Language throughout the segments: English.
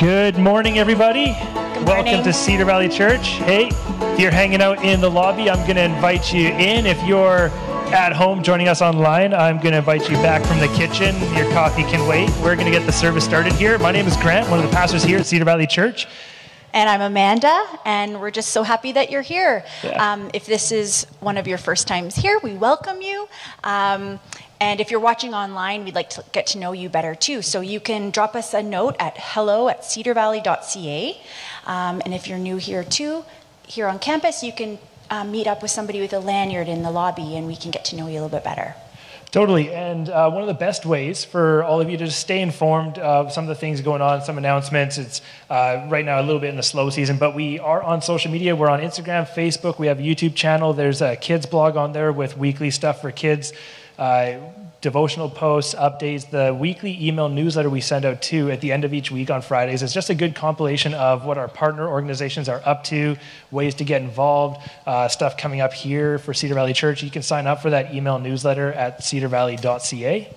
Good morning, everybody. morning. Welcome to Cedar Valley Church. Hey, if you're hanging out in the lobby, I'm going to invite you in. If you're at home joining us online, I'm going to invite you back from the kitchen. Your coffee can wait. We're going to get the service started here. My name is Grant, one of the pastors here at Cedar Valley Church. And I'm Amanda, and we're just so happy that you're here. Yeah. Um, if this is one of your first times here, we welcome you. Um, and if you're watching online, we'd like to get to know you better too. So you can drop us a note at hello at cedarvalley.ca. Um, and if you're new here too, here on campus, you can um, meet up with somebody with a lanyard in the lobby, and we can get to know you a little bit better. Totally. And uh, one of the best ways for all of you to just stay informed of some of the things going on, some announcements. It's uh, right now a little bit in the slow season, but we are on social media. We're on Instagram, Facebook. We have a YouTube channel. There's a kids blog on there with weekly stuff for kids. Uh, devotional posts, updates, the weekly email newsletter we send out too at the end of each week on Fridays. It's just a good compilation of what our partner organizations are up to, ways to get involved, uh, stuff coming up here for Cedar Valley Church. You can sign up for that email newsletter at cedarvalley.ca.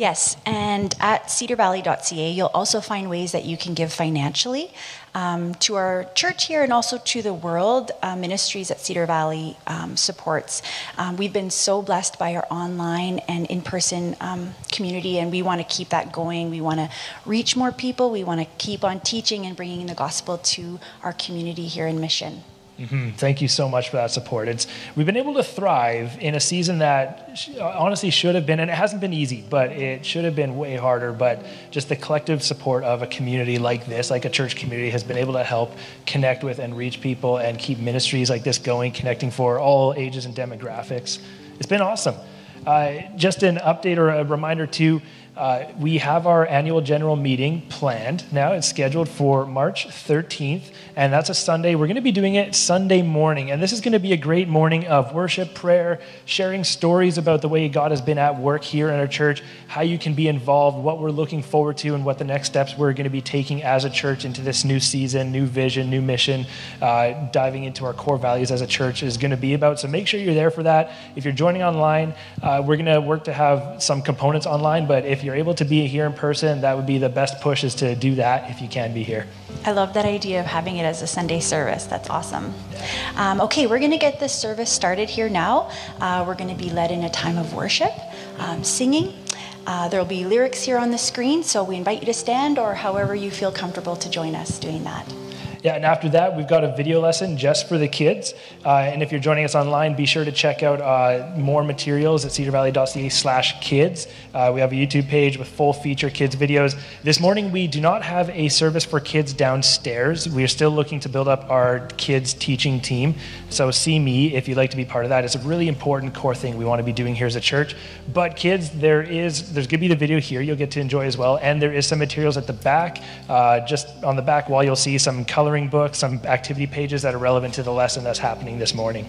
Yes, and at cedarvalley.ca, you'll also find ways that you can give financially um, to our church here and also to the world. Uh, ministries that Cedar Valley um, supports. Um, we've been so blessed by our online and in person um, community, and we want to keep that going. We want to reach more people. We want to keep on teaching and bringing the gospel to our community here in Mission. Mhm. Thank you so much for that support. It's, we've been able to thrive in a season that sh- honestly should have been, and it hasn't been easy, but it should have been way harder. But just the collective support of a community like this, like a church community, has been able to help connect with and reach people and keep ministries like this going, connecting for all ages and demographics. It's been awesome. Uh, just an update or a reminder too. Uh, we have our annual general meeting planned now. It's scheduled for March 13th, and that's a Sunday. We're going to be doing it Sunday morning, and this is going to be a great morning of worship, prayer, sharing stories about the way God has been at work here in our church, how you can be involved, what we're looking forward to, and what the next steps we're going to be taking as a church into this new season, new vision, new mission, uh, diving into our core values as a church is going to be about. So make sure you're there for that. If you're joining online, uh, we're going to work to have some components online, but if you're able to be here in person, that would be the best push is to do that if you can be here. I love that idea of having it as a Sunday service. That's awesome. Um, okay, we're going to get this service started here now. Uh, we're going to be led in a time of worship, um, singing. Uh, there will be lyrics here on the screen, so we invite you to stand or however you feel comfortable to join us doing that. Yeah, and after that, we've got a video lesson just for the kids. Uh, and if you're joining us online, be sure to check out uh, more materials at cedarvalley.ca slash kids. Uh, we have a YouTube page with full feature kids videos. This morning, we do not have a service for kids downstairs. We are still looking to build up our kids teaching team. So see me if you'd like to be part of that. It's a really important core thing we want to be doing here as a church. But kids, there is, there's going to be the video here you'll get to enjoy as well. And there is some materials at the back. Uh, just on the back wall, you'll see some coloring books, some activity pages that are relevant to the lesson that's happening this morning.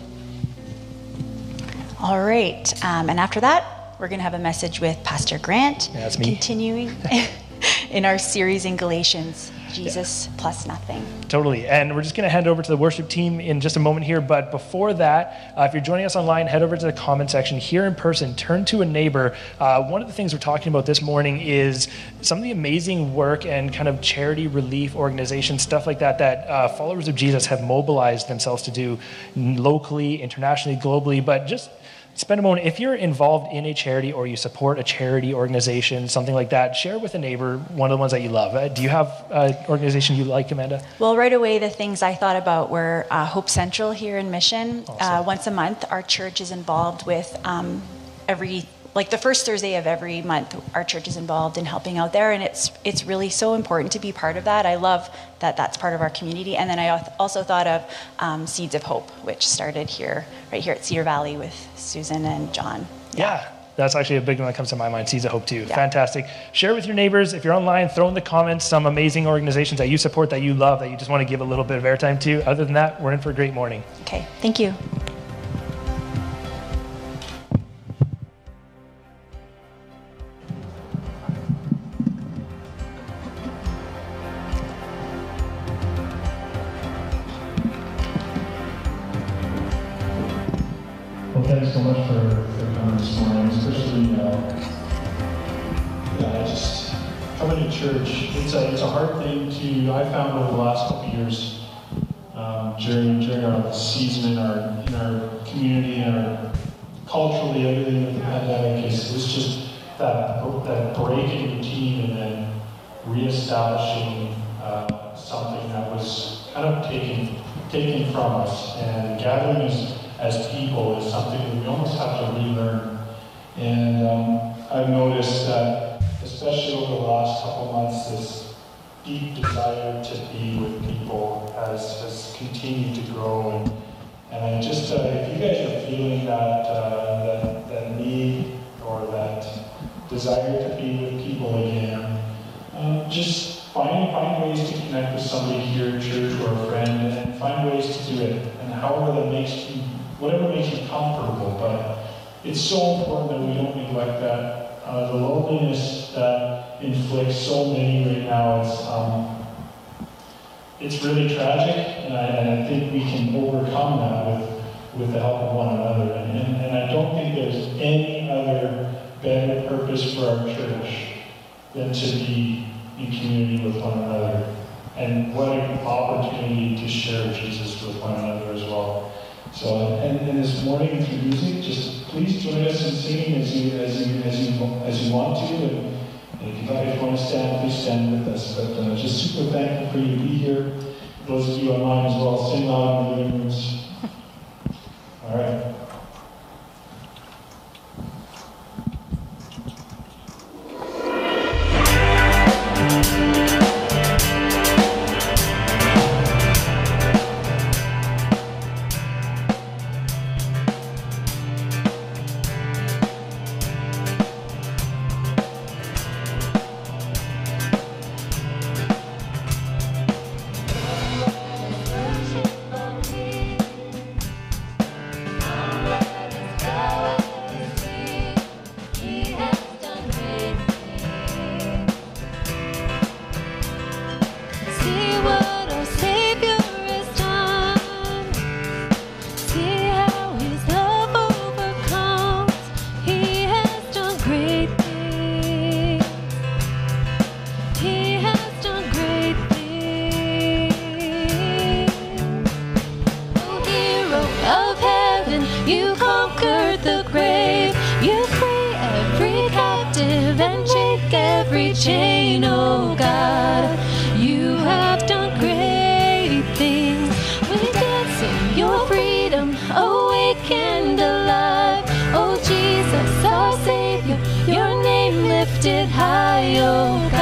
All right, um, and after that, we're going to have a message with Pastor Grant, Yeah, that's me. continuing in our series in Galatians Jesus plus nothing. Totally. And we're just going to hand over to the worship team in just a moment here. But before that, uh, if you're joining us online, head over to the comment section here in person. Turn to a neighbor. Uh, one of the things we're talking about this morning is some of the amazing work and kind of charity relief organizations, stuff like that, that uh, followers of Jesus have mobilized themselves to do locally, internationally, globally. But just spend a moment if you're involved in a charity or you support a charity organization something like that share with a neighbor one of the ones that you love Uh, do you have an organization you like amanda Well, right away, the things I thought about were uh, Hope Central here in Mission. Uh, Awesome. once a month, our church is involved with um, every, like the first Thursday of every month, our church is involved in helping out there, and it's it's really so important to be part of that. I love that that's part of our community. And then I also thought of um, Seeds of Hope, which started here, right here at Cedar Valley with Susan and John. Yeah. That's actually a big one that comes to my mind. Seeds of Hope, too. Yeah. Fantastic. Share with your neighbors. If you're online, throw in the comments some amazing organizations that you support, that you love, that you just want to give a little bit of airtime to. Other than that, we're in for a great morning. Okay, thank you. I found over the last couple years, um, during, during our season in our, in our community and our culturally, everything with the pandemic is, is just that, that break in routine and then reestablishing uh, something that was kind of taken, taken from us. And gathering as, as people is something that we almost have to relearn. And um, I've noticed that, especially over the last couple months, this deep desire to be with people has, has continued to grow. And, and I just, uh, if you guys are feeling that, uh, that, that need or that desire to be with people again, um, just find, find ways to connect with somebody here at church or a friend and find ways to do it. And however that makes you, whatever makes you comfortable. But it's so important that we don't neglect that. Uh, the loneliness that inflicts so many right now is, um, it's really tragic, and I, and I, think we can overcome that with, with the help of one another. And, and, and I don't think there's any other better purpose for our church than to be in community with one another. And what an opportunity to share Jesus with one another as well. So, and, and this morning through music, just please join us in singing as you as you as you as you want to. And, if you want to stand, please stand with us. But uh, just super thankful for you to be here. Those of you online as well, sing loud in the rooms. All right. your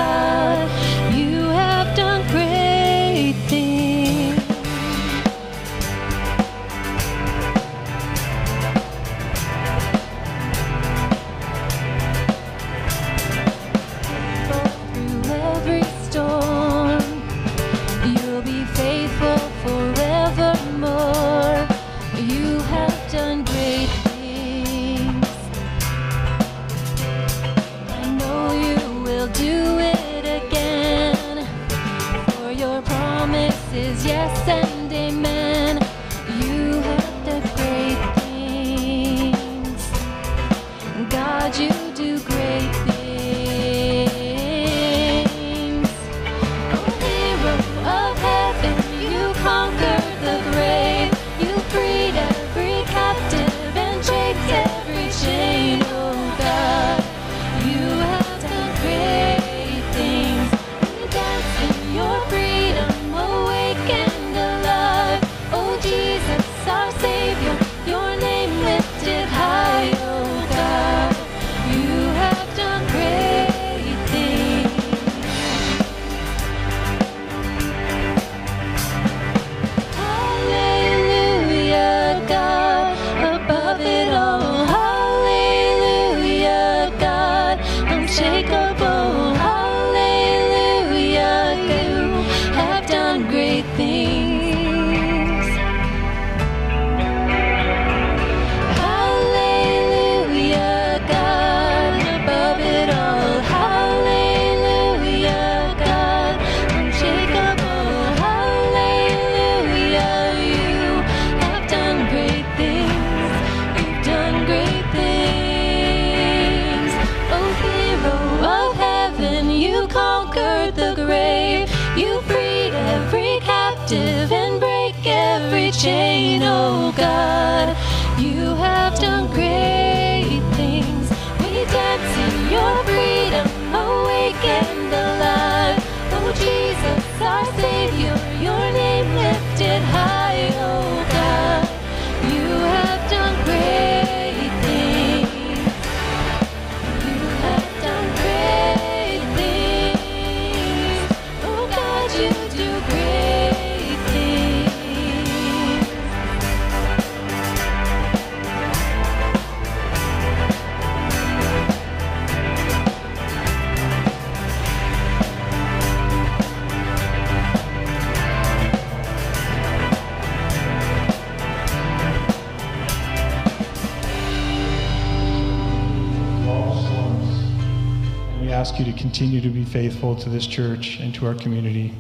continue to be faithful to this church and to our community.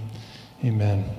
Amen.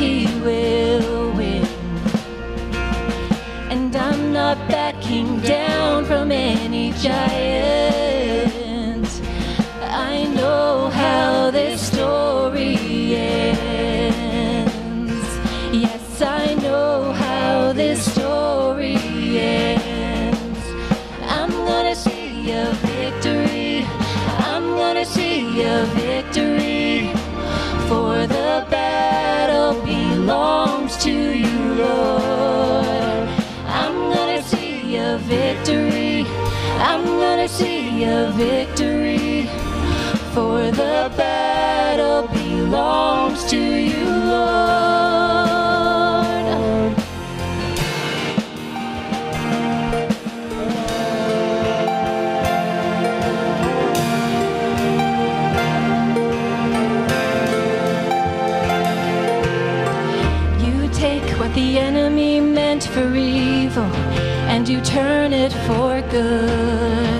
He will win. And I'm not backing down from any giant. A victory. For the battle belongs to you, Lord. You take what the enemy meant for evil and you turn it for good.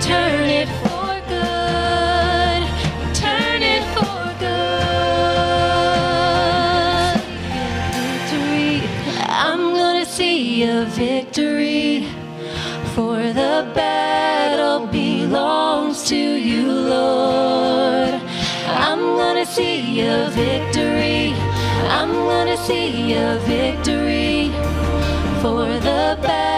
turn it for good. Turn it for good. Victory. I'm gonna see a victory. For the battle belongs to you, Lord. I'm gonna see a victory. I'm gonna see a victory. For the battle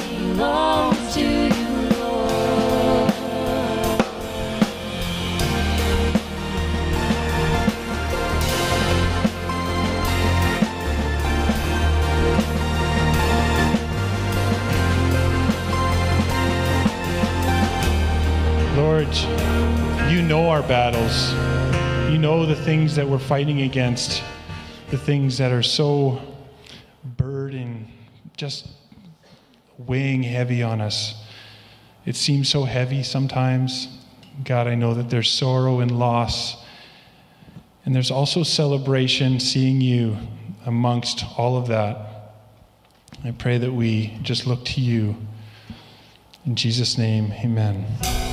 Lord, you know our battles. You know the things that we're fighting against, the things that are so burdened, just weighing heavy on us. It seems so heavy sometimes. God, I know that there's sorrow and loss. And there's also celebration seeing you amongst all of that, I pray that we just look to you. In Jesus' name, amen.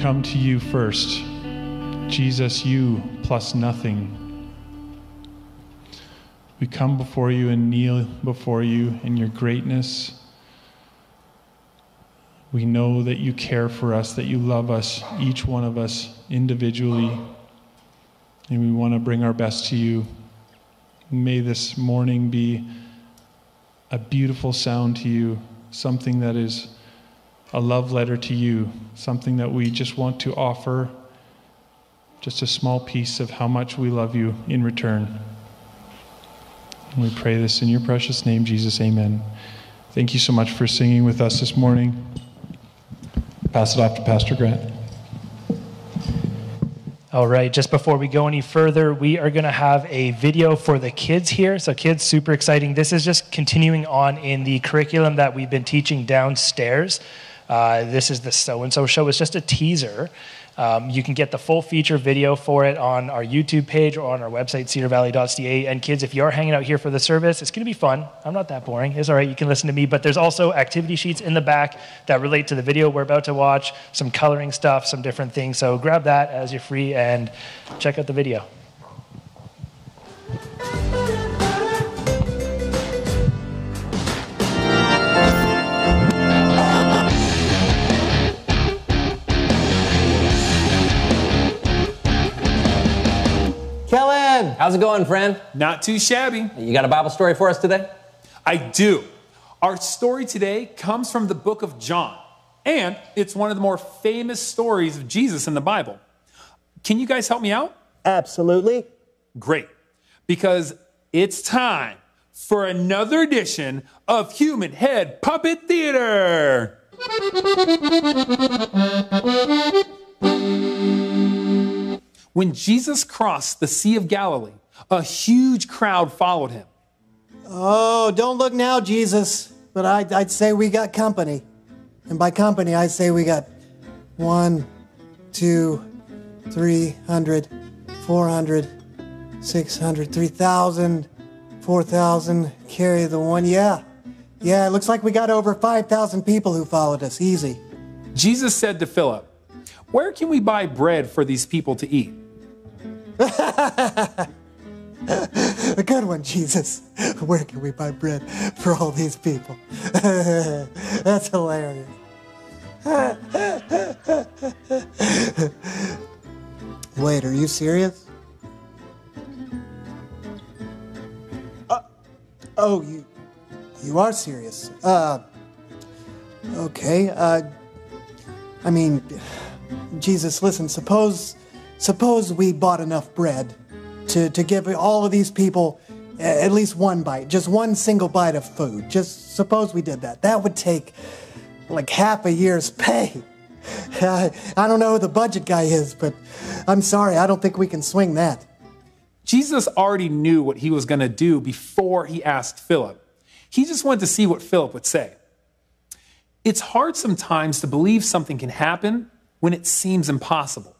Come to you first. Jesus, you plus nothing. We come before you and kneel before you in your greatness. We know that you care for us, that you love us, each one of us individually. And we want to bring our best to you. May this morning be a beautiful sound to you, something that is a love letter to you, something that we just want to offer, just a small piece of how much we love you in return. And we pray this in your precious name, Jesus. Amen. Thank you so much for singing with us this morning. Pass it off to Pastor Grant. All right, just before we go any further, we are going to have a video for the kids here. So, kids, super exciting. This is just continuing on in the curriculum that we've been teaching downstairs. Uh, this is the so and so show. It's just a teaser. Um, you can get the full feature video for it on our YouTube page or on our website, cedarvalley.ca. And kids, if you are hanging out here for the service, it's going to be fun. I'm not that boring. It's all right. You can listen to me. But there's also activity sheets in the back that relate to the video we're about to watch, some coloring stuff, some different things. So grab that as you're free and check out the video. Kellen, how's it going, friend? Not too shabby. You got a Bible story for us today? I do. Our story today comes from the book of John, and it's one of the more famous stories of Jesus in the Bible. Can you guys help me out? Absolutely. Great. Because it's time for another edition of Human Head Puppet Theater. When Jesus crossed the Sea of Galilee, a huge crowd followed him. Oh, don't look now, Jesus. But I'd, I'd say we got company. And by company, I'd say we got one, two, three hundred, four hundred, six hundred, three thousand, four thousand. Carry the one. Yeah. Yeah, it looks like we got over 5,000 people who followed us. Easy. Jesus said to Philip, Where can we buy bread for these people to eat? A good one, Jesus. Where can we buy bread for all these people? That's hilarious. Wait, are you serious? Uh, oh, you you are serious. Uh okay. Uh I mean, Jesus, listen, suppose suppose we bought enough bread to, to give all of these people at least one bite, just one single bite of food. Just suppose we did that. That would take like half a year's pay. I, I don't know who the budget guy is, but I'm sorry, I don't think we can swing that. Jesus already knew what he was going to do before he asked Philip. He just wanted to see what Philip would say. It's hard sometimes to believe something can happen when it seems impossible.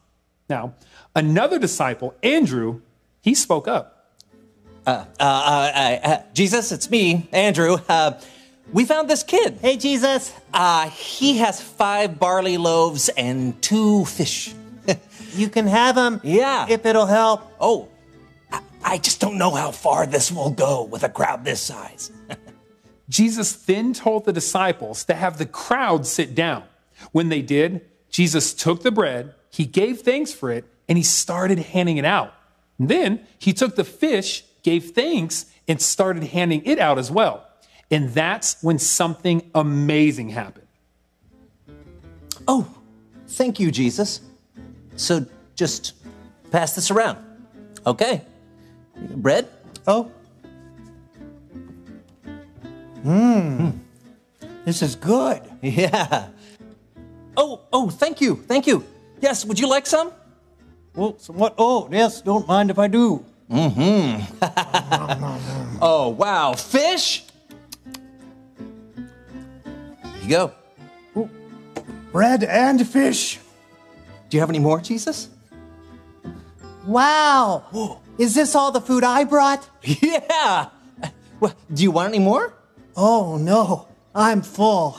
Now, another disciple, Andrew, he spoke up. Uh, uh, uh, Jesus, it's me, Andrew. Uh, we found this kid. Hey, Jesus. Uh, he has five barley loaves and two fish. You can have them. Yeah. If it'll help. Oh, I, I just don't know how far this will go with a crowd this size. Jesus then told the disciples to have the crowd sit down. When they did, Jesus took the bread, he gave thanks for it, and he started handing it out. And then he took the fish, gave thanks, and started handing it out as well. And that's when something amazing happened. Oh, thank you, Jesus. So just pass this around. Okay. Bread? Oh. Mmm. This is good. Yeah. Oh, oh, thank you, thank you. Yes, would you like some? Well, somewhat. Oh, yes, don't mind if I do. Mm-hmm. oh, wow. Fish? Here you go. Bread and fish. Do you have any more, Jesus? Wow. Is this all the food I brought? Yeah. Well, do you want any more? Oh, no. I'm full.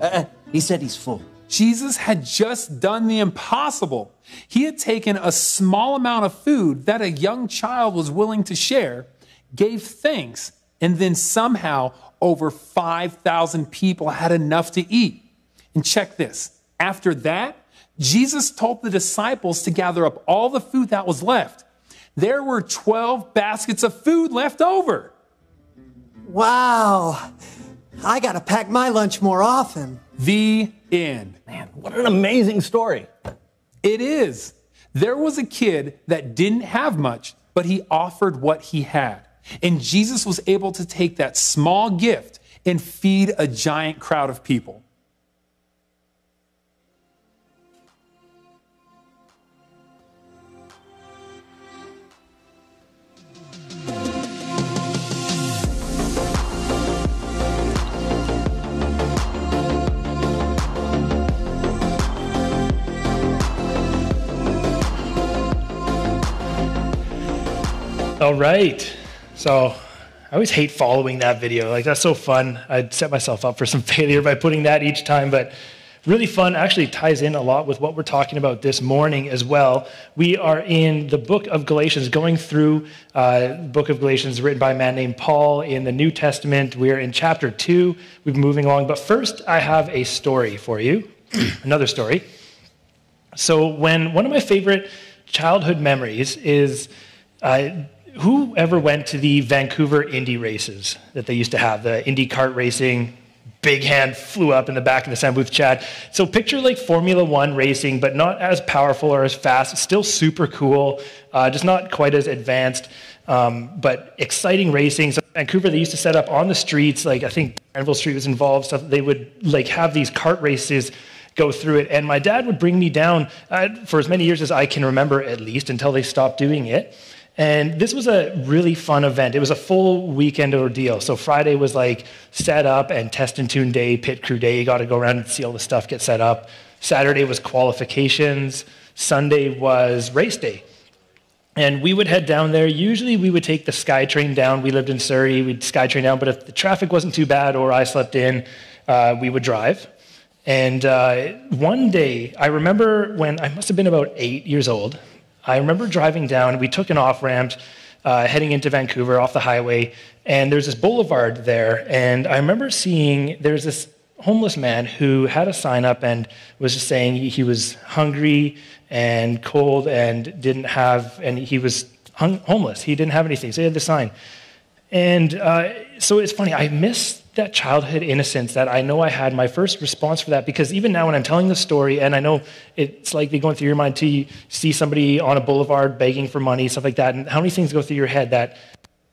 Uh, he said he's full. Jesus had just done the impossible. He had taken a small amount of food that a young child was willing to share, gave thanks, and then somehow over 5,000 people had enough to eat. And check this. After that, Jesus told the disciples to gather up all the food that was left. There were 12 baskets of food left over. Wow. I gotta pack my lunch more often. The end. Man, what an amazing story. It is. There was a kid that didn't have much, but he offered what he had. And Jesus was able to take that small gift and feed a giant crowd of people. All right. So I always hate following that video. Like, that's so fun. I'd set myself up for some failure by putting that each time, but really fun. Actually, ties in a lot with what we're talking about this morning as well. We are in the book of Galatians, going through uh, book of Galatians written by a man named Paul in the New Testament. We're in chapter two. We've been moving along, but first, I have a story for you, another story. So, when one of my favorite childhood memories is uh, who ever went to the Vancouver Indy races that they used to have, the Indy kart racing? Big hand flew up in the back of the sound booth, Chad. So picture like Formula One racing, but not as powerful or as fast. Still super cool, uh, just not quite as advanced, um, but exciting racing. So Vancouver, they used to set up on the streets. Like I think Granville Street was involved. So they would like have these kart races go through it. And my dad would bring me down uh, for as many years as I can remember, at least, until they stopped doing it. And this was a really fun event. It was a full weekend ordeal. So Friday was like set up and test and tune day, pit crew day. You got to go around and see all the stuff get set up. Saturday was qualifications. Sunday was race day. And we would head down there. Usually we would take the SkyTrain down. We lived in Surrey. We'd SkyTrain down. But if the traffic wasn't too bad or I slept in, uh, we would drive. And uh, one day, I remember when I must have been about eight years old. I remember driving down, we took an off ramp uh, heading into Vancouver off the highway, and there's this boulevard there. And I remember seeing there's this homeless man who had a sign up and was just saying he was hungry and cold and didn't have, and he was hung, homeless. He didn't have anything. So he had the sign. And uh, so it's funny, I miss that childhood innocence that I know I had, my first response for that, because even now when I'm telling the story, and I know it's likely going through your mind you see somebody on a boulevard begging for money, stuff like that, and how many things go through your head that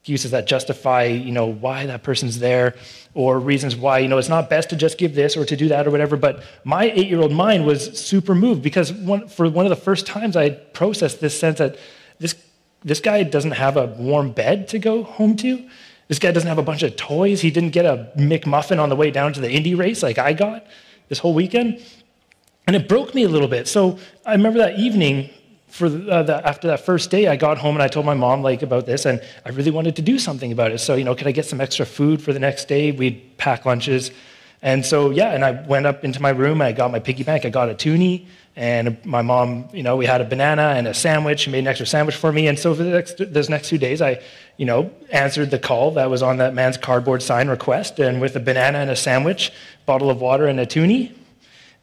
excuses that justify, you know, why that person's there, or reasons why, you know, it's not best to just give this or to do that or whatever. But my eight-year-old mind was super moved because one, for one of the first times I processed this sense that this this guy doesn't have a warm bed to go home to. This guy doesn't have a bunch of toys. He didn't get a McMuffin on the way down to the Indy race like I got this whole weekend. And it broke me a little bit. So I remember that evening, for uh, the, after that first day, I got home and I told my mom like about this, and I really wanted to do something about it. So you know, could I get some extra food for the next day? We'd pack lunches, and so yeah, and I went up into my room. I got my piggy bank. I got a toonie, and my mom, you know, we had a banana and a sandwich. She made an extra sandwich for me. And so for the next, those next two days, I, you know, answered the call that was on that man's cardboard sign request, and with a banana and a sandwich, bottle of water and a toonie.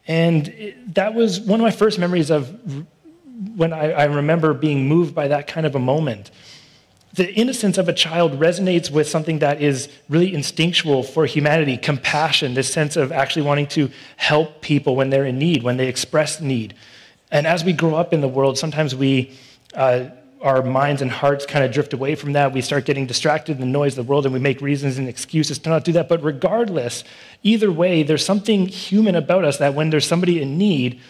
And it, that was one of my first memories of when I, I remember being moved by that kind of a moment. The innocence of a child resonates with something that is really instinctual for humanity compassion, this sense of actually wanting to help people when they're in need, when they express need. And as we grow up in the world, sometimes we, uh, our minds and hearts kind of drift away from that. We start getting distracted in the noise of the world and we make reasons and excuses to not do that. But regardless, either way, there's something human about us that when there's somebody in need,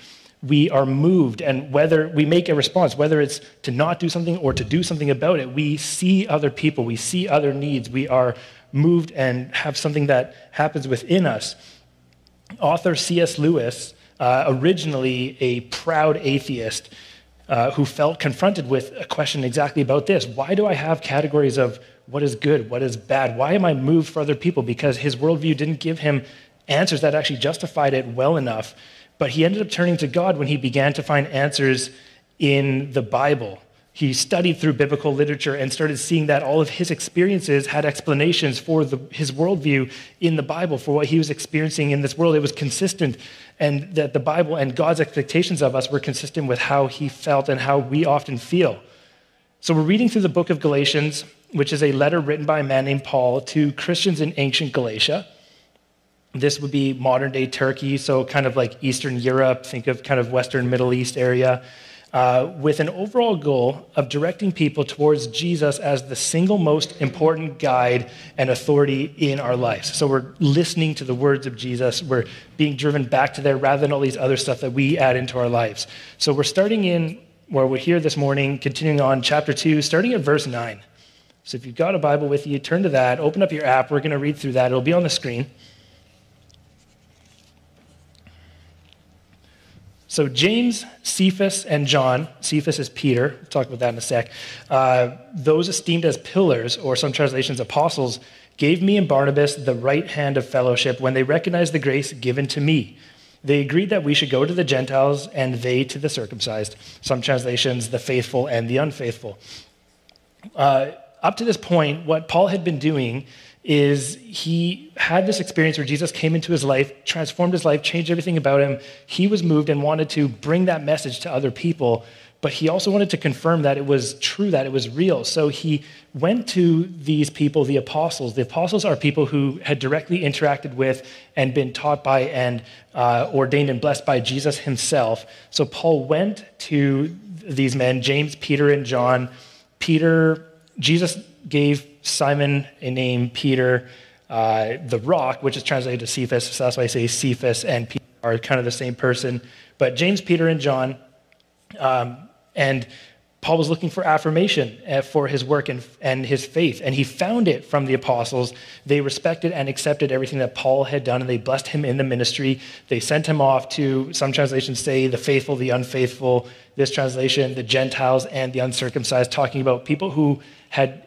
we are moved. And whether we make a response, whether it's to not do something or to do something about it, we see other people, we see other needs, we are moved and have something that happens within us. Author C.S. Lewis, uh, originally a proud atheist, uh, who felt confronted with a question exactly about this. Why do I have categories of what is good, what is bad? Why am I moved for other people? Because his worldview didn't give him answers that actually justified it well enough. But he ended up turning to God when he began to find answers in the Bible. he studied through biblical literature and started seeing that all of his experiences had explanations for the, his worldview in the Bible, for what he was experiencing in this world. It was consistent, and that the Bible and God's expectations of us were consistent with how he felt and how we often feel. So we're reading through the book of Galatians, which is a letter written by a man named Paul to Christians in ancient Galatia. This would be modern day Turkey, so kind of like Eastern Europe, think of kind of Western Middle East area uh, with an overall goal of directing people towards Jesus as the single most important guide and authority in our lives. So we're listening to the words of Jesus. We're being driven back to there rather than all these other stuff that we add into our lives. So we're starting in where we're here this morning, continuing on chapter 2, starting at verse 9. So if you've got a Bible with you, turn to that, open up your app. We're going to read through that. It'll be on the screen. So James, Cephas, and John, Cephas is Peter, we'll talk about that in a sec, uh, those esteemed as pillars, or some translations apostles, gave me and Barnabas the right hand of fellowship when they recognized the grace given to me. They agreed that we should go to the Gentiles and they to the circumcised. Some translations, the faithful and the unfaithful. Uh, up to this point, what Paul had been doing is he had this experience where Jesus came into his life, transformed his life, changed everything about him. He was moved and wanted to bring that message to other people, but he also wanted to confirm that it was true, that it was real. So he went to these people, the apostles. The apostles are people who had directly interacted with and been taught by and uh, ordained and blessed by Jesus himself. So Paul went to these men, James, Peter, and John. Peter, Jesus gave Simon a name, Peter, uh, the rock, which is translated to Cephas. So that's why I say Cephas and Peter are kind of the same person. But James, Peter, and John, um, and Paul was looking for affirmation uh, for his work and, and his faith, and he found it from the apostles. They respected and accepted everything that Paul had done, and they blessed him in the ministry. They sent him off to, some translations say, the faithful, the unfaithful. This translation, the Gentiles and the uncircumcised, talking about people who had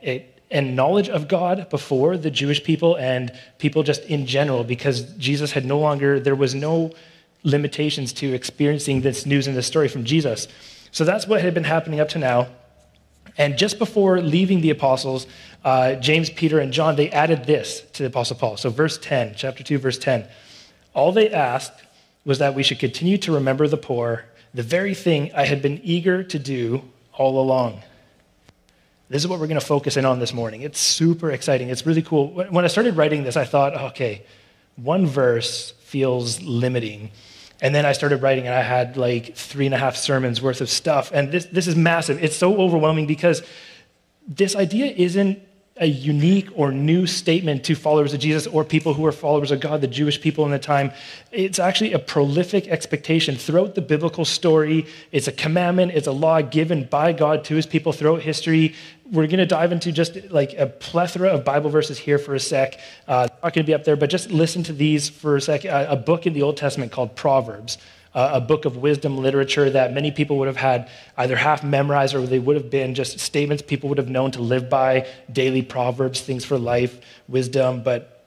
and knowledge of God before the Jewish people and people just in general, because Jesus had no longer, there was no limitations to experiencing this news and this story from Jesus. So that's what had been happening up to now. And just before leaving the apostles, uh, James, Peter, and John, they added this to the apostle Paul. So, verse 10, chapter 2, verse 10. All they asked was that we should continue to remember the poor, the very thing I had been eager to do all along. This is what we're going to focus in on this morning. It's super exciting. It's really cool. When I started writing this, I thought, oh, okay, one verse feels limiting. And then I started writing, and I had like three and a half sermons worth of stuff. And this, this is massive. It's so overwhelming because this idea isn't a unique or new statement to followers of Jesus or people who are followers of God, the Jewish people in the time. It's actually a prolific expectation throughout the biblical story. It's a commandment, it's a law given by God to his people throughout history. We're going to dive into just like a plethora of Bible verses here for a sec. Uh, not going to be up there, but just listen to these for a sec. Uh, a book in the Old Testament called Proverbs uh, a book of wisdom literature that many people would have had either half memorized or they would have been just statements people would have known to live by, daily proverbs, things for life, wisdom. But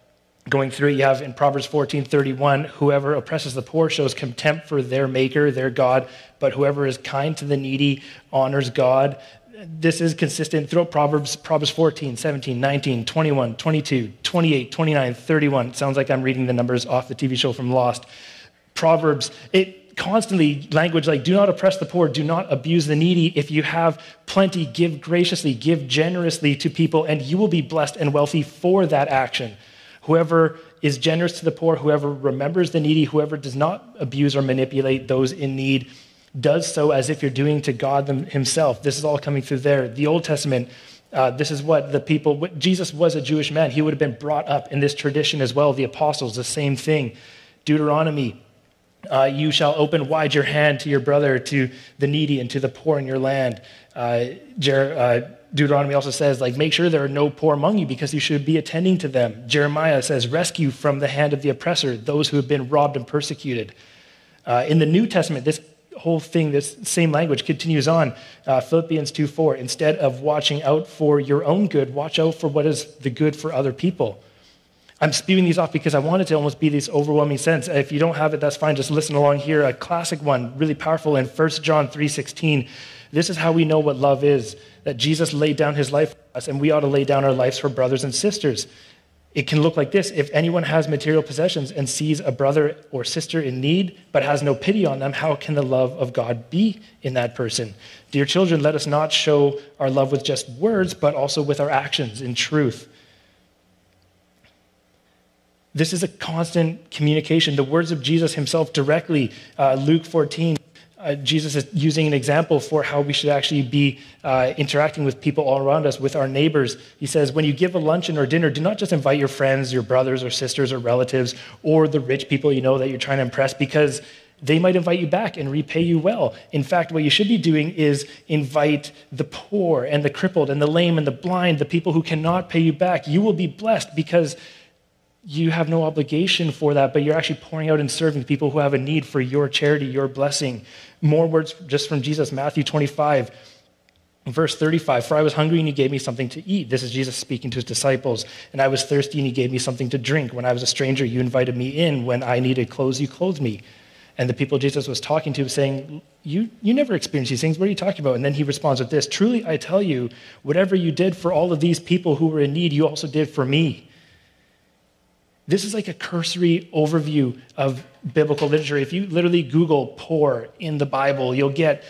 going through it, you have in Proverbs 14 31, whoever oppresses the poor shows contempt for their maker, their God, but whoever is kind to the needy honors God. This is consistent throughout Proverbs, Proverbs 14, 17, 19, 21, 22, 28, 29, 31. sounds like I'm reading the numbers off the TV show from Lost. Proverbs, it constantly language like do not oppress the poor, do not abuse the needy. If you have plenty, give graciously, give generously to people, and you will be blessed and wealthy for that action. Whoever is generous to the poor, whoever remembers the needy, whoever does not abuse or manipulate those in need, does so as if you're doing to God Himself. This is all coming through there. The Old Testament, uh, this is what the people, Jesus was a Jewish man. He would have been brought up in this tradition as well. The apostles, the same thing. Deuteronomy, uh, you shall open wide your hand to your brother, to the needy, and to the poor in your land. Uh, Jer- uh, Deuteronomy also says, like, make sure there are no poor among you because you should be attending to them. Jeremiah says, rescue from the hand of the oppressor those who have been robbed and persecuted. Uh, in the New Testament, this whole thing, this same language continues on. Uh, Philippians 2 4, instead of watching out for your own good, watch out for what is the good for other people. I'm spewing these off because I want it to almost be this overwhelming sense. If you don't have it, that's fine. Just listen along here. A classic one, really powerful in 1 John 3:16. This is how we know what love is, that Jesus laid down his life for us, and we ought to lay down our lives for brothers and sisters. It can look like this if anyone has material possessions and sees a brother or sister in need but has no pity on them, how can the love of God be in that person? Dear children, let us not show our love with just words, but also with our actions in truth. This is a constant communication. The words of Jesus himself directly, uh, Luke 14, uh, Jesus is using an example for how we should actually be uh, interacting with people all around us, with our neighbors. He says, when you give a luncheon or dinner, do not just invite your friends, your brothers or sisters or relatives, or the rich people you know that you're trying to impress, because they might invite you back and repay you well. In fact, what you should be doing is invite the poor and the crippled and the lame and the blind, the people who cannot pay you back. You will be blessed because you have no obligation for that, but you're actually pouring out and serving people who have a need for your charity, your blessing. More words just from Jesus, Matthew 25, verse 35. For I was hungry and you gave me something to eat. This is Jesus speaking to his disciples. And I was thirsty and you gave me something to drink. When I was a stranger, you invited me in. When I needed clothes, you clothed me. And the people Jesus was talking to saying, you, you never experienced these things. What are you talking about? And then he responds with this Truly, I tell you, whatever you did for all of these people who were in need, you also did for me. This is like a cursory overview of biblical literature. If you literally Google poor in the Bible, you'll get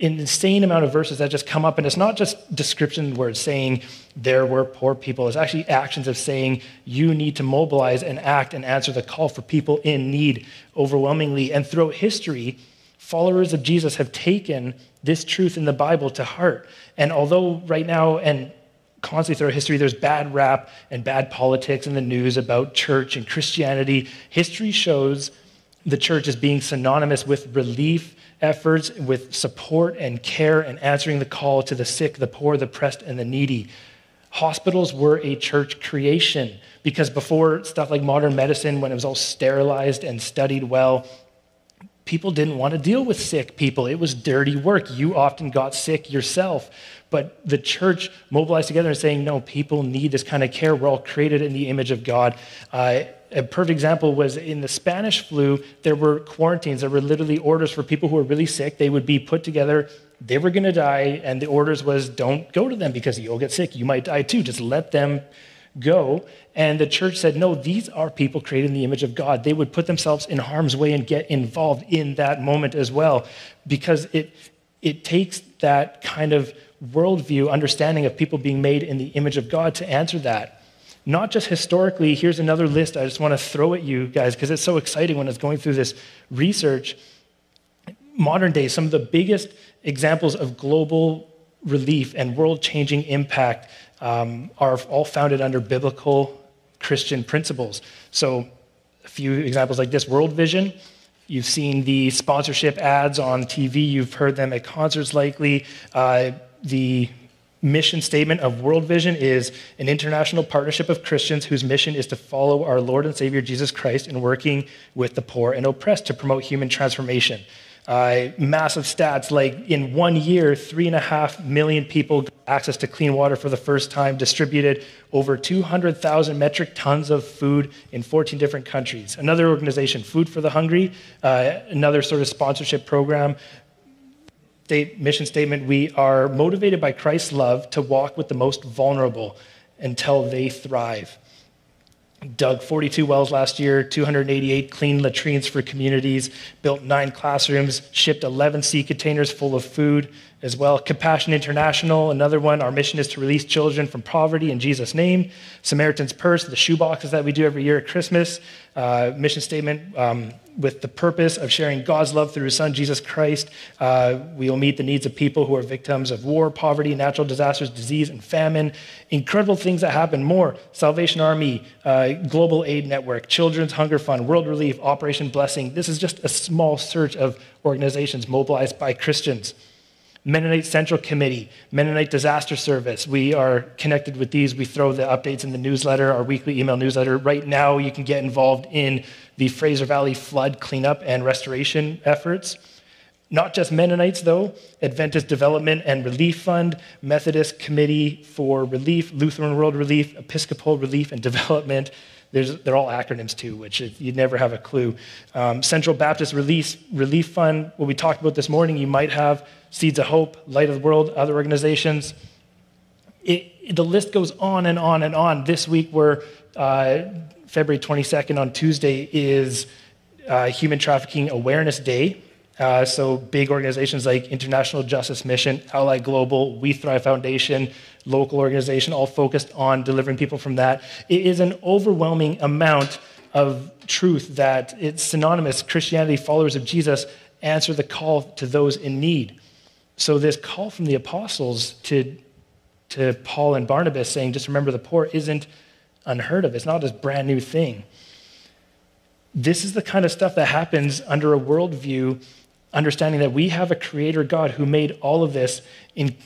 an insane amount of verses that just come up. And it's not just description words saying there were poor people, it's actually actions of saying you need to mobilize and act and answer the call for people in need overwhelmingly. And throughout history, followers of Jesus have taken this truth in the Bible to heart. And although right now, and constantly throughout history, there's bad rap and bad politics in the news about church and Christianity. History shows the church as being synonymous with relief efforts, with support and care and answering the call to the sick, the poor, the oppressed, and the needy. Hospitals were a church creation because before stuff like modern medicine, when it was all sterilized and studied well, people didn't want to deal with sick people. It was dirty work. You often got sick yourself. But the church mobilized together and saying, no, people need this kind of care. We're all created in the image of God. Uh, a perfect example was in the Spanish flu, there were quarantines. There were literally orders for people who were really sick. They would be put together. They were going to die, and the orders was don't go to them because you'll get sick. You might die too. Just let them go. And the church said, no, these are people created in the image of God. They would put themselves in harm's way and get involved in that moment as well because it, it takes that kind of worldview, understanding of people being made in the image of God to answer that. Not just historically, here's another list I just want to throw at you guys because it's so exciting when it's going through this research. Modern day, some of the biggest examples of global relief and world changing impact um, are all founded under biblical Christian principles. So, a few examples like this World Vision. You've seen the sponsorship ads on TV, you've heard them at concerts likely. Uh, the mission statement of World Vision is an international partnership of Christians whose mission is to follow our Lord and Savior Jesus Christ in working with the poor and oppressed to promote human transformation. Uh, massive stats like in one year, three and a half million people got access to clean water for the first time, distributed over 200,000 metric tons of food in 14 different countries. Another organization, Food for the Hungry, uh, another sort of sponsorship program, state, mission statement we are motivated by Christ's love to walk with the most vulnerable until they thrive. Dug 42 wells last year, 288 clean latrines for communities, built nine classrooms, shipped 11 sea containers full of food as well. Compassion International, another one. Our mission is to release children from poverty in Jesus' name. Samaritan's Purse, the shoe boxes that we do every year at Christmas. Uh, mission statement um, with the purpose of sharing God's love through his son, Jesus Christ. Uh, we will meet the needs of people who are victims of war, poverty, natural disasters, disease, and famine. Incredible things that happen. More Salvation Army, uh, Global Aid Network, Children's Hunger Fund, World Relief, Operation Blessing. This is just a small search of organizations mobilized by Christians. Mennonite Central Committee, Mennonite Disaster Service. We are connected with these. We throw the updates in the newsletter, our weekly email newsletter. Right now, you can get involved in the Fraser Valley flood cleanup and restoration efforts. Not just Mennonites, though, Adventist Development and Relief Fund, Methodist Committee for Relief, Lutheran World Relief, Episcopal Relief and Development. There's, they're all acronyms too, which you'd never have a clue. Um, Central Baptist Relief, Relief Fund, what we talked about this morning, you might have Seeds of Hope, Light of the World, other organizations. It, the list goes on and on and on. This week, we're uh, February 22nd on Tuesday is uh, Human Trafficking Awareness Day. Uh, so big organizations like International Justice Mission, Ally Global, We Thrive Foundation, local organization, all focused on delivering people from that. It is an overwhelming amount of truth that it's synonymous. Christianity, followers of Jesus, answer the call to those in need. So this call from the apostles to, to Paul and Barnabas saying, just remember the poor, isn't unheard of. It's not this brand new thing. This is the kind of stuff that happens under a worldview understanding that we have a creator God who made all of this in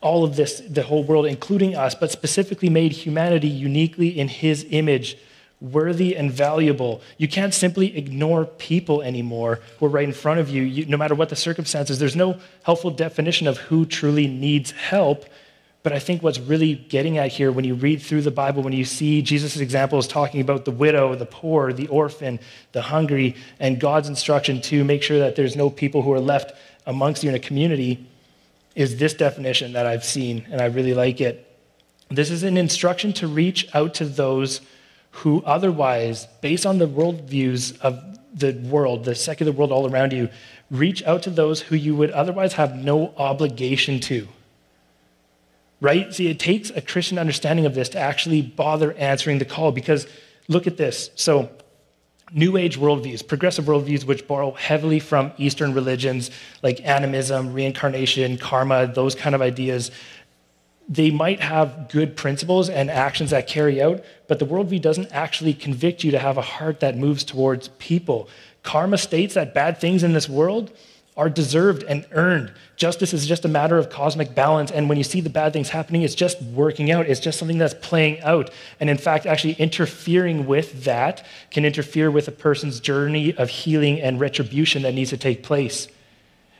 all of this, the whole world, including us, but specifically made humanity uniquely in his image, worthy and valuable. You can't simply ignore people anymore who are right in front of you, you no matter what the circumstances. There's no helpful definition of who truly needs help but I think what's really getting at here when you read through the Bible, when you see Jesus' examples talking about the widow, the poor, the orphan, the hungry, and God's instruction to make sure that there's no people who are left amongst you in a community, is this definition that I've seen, and I really like it. This is an instruction to reach out to those who otherwise, based on the worldviews of the world, the secular world all around you, reach out to those who you would otherwise have no obligation to right? See, it takes a Christian understanding of this to actually bother answering the call because look at this. So, New Age worldviews, progressive worldviews, which borrow heavily from Eastern religions like animism, reincarnation, karma, those kind of ideas, they might have good principles and actions that carry out, but the worldview doesn't actually convict you to have a heart that moves towards people. Karma states that bad things in this world are deserved and earned. Justice is just a matter of cosmic balance. And when you see the bad things happening, it's just working out. It's just something that's playing out. And in fact, actually interfering with that can interfere with a person's journey of healing and retribution that needs to take place.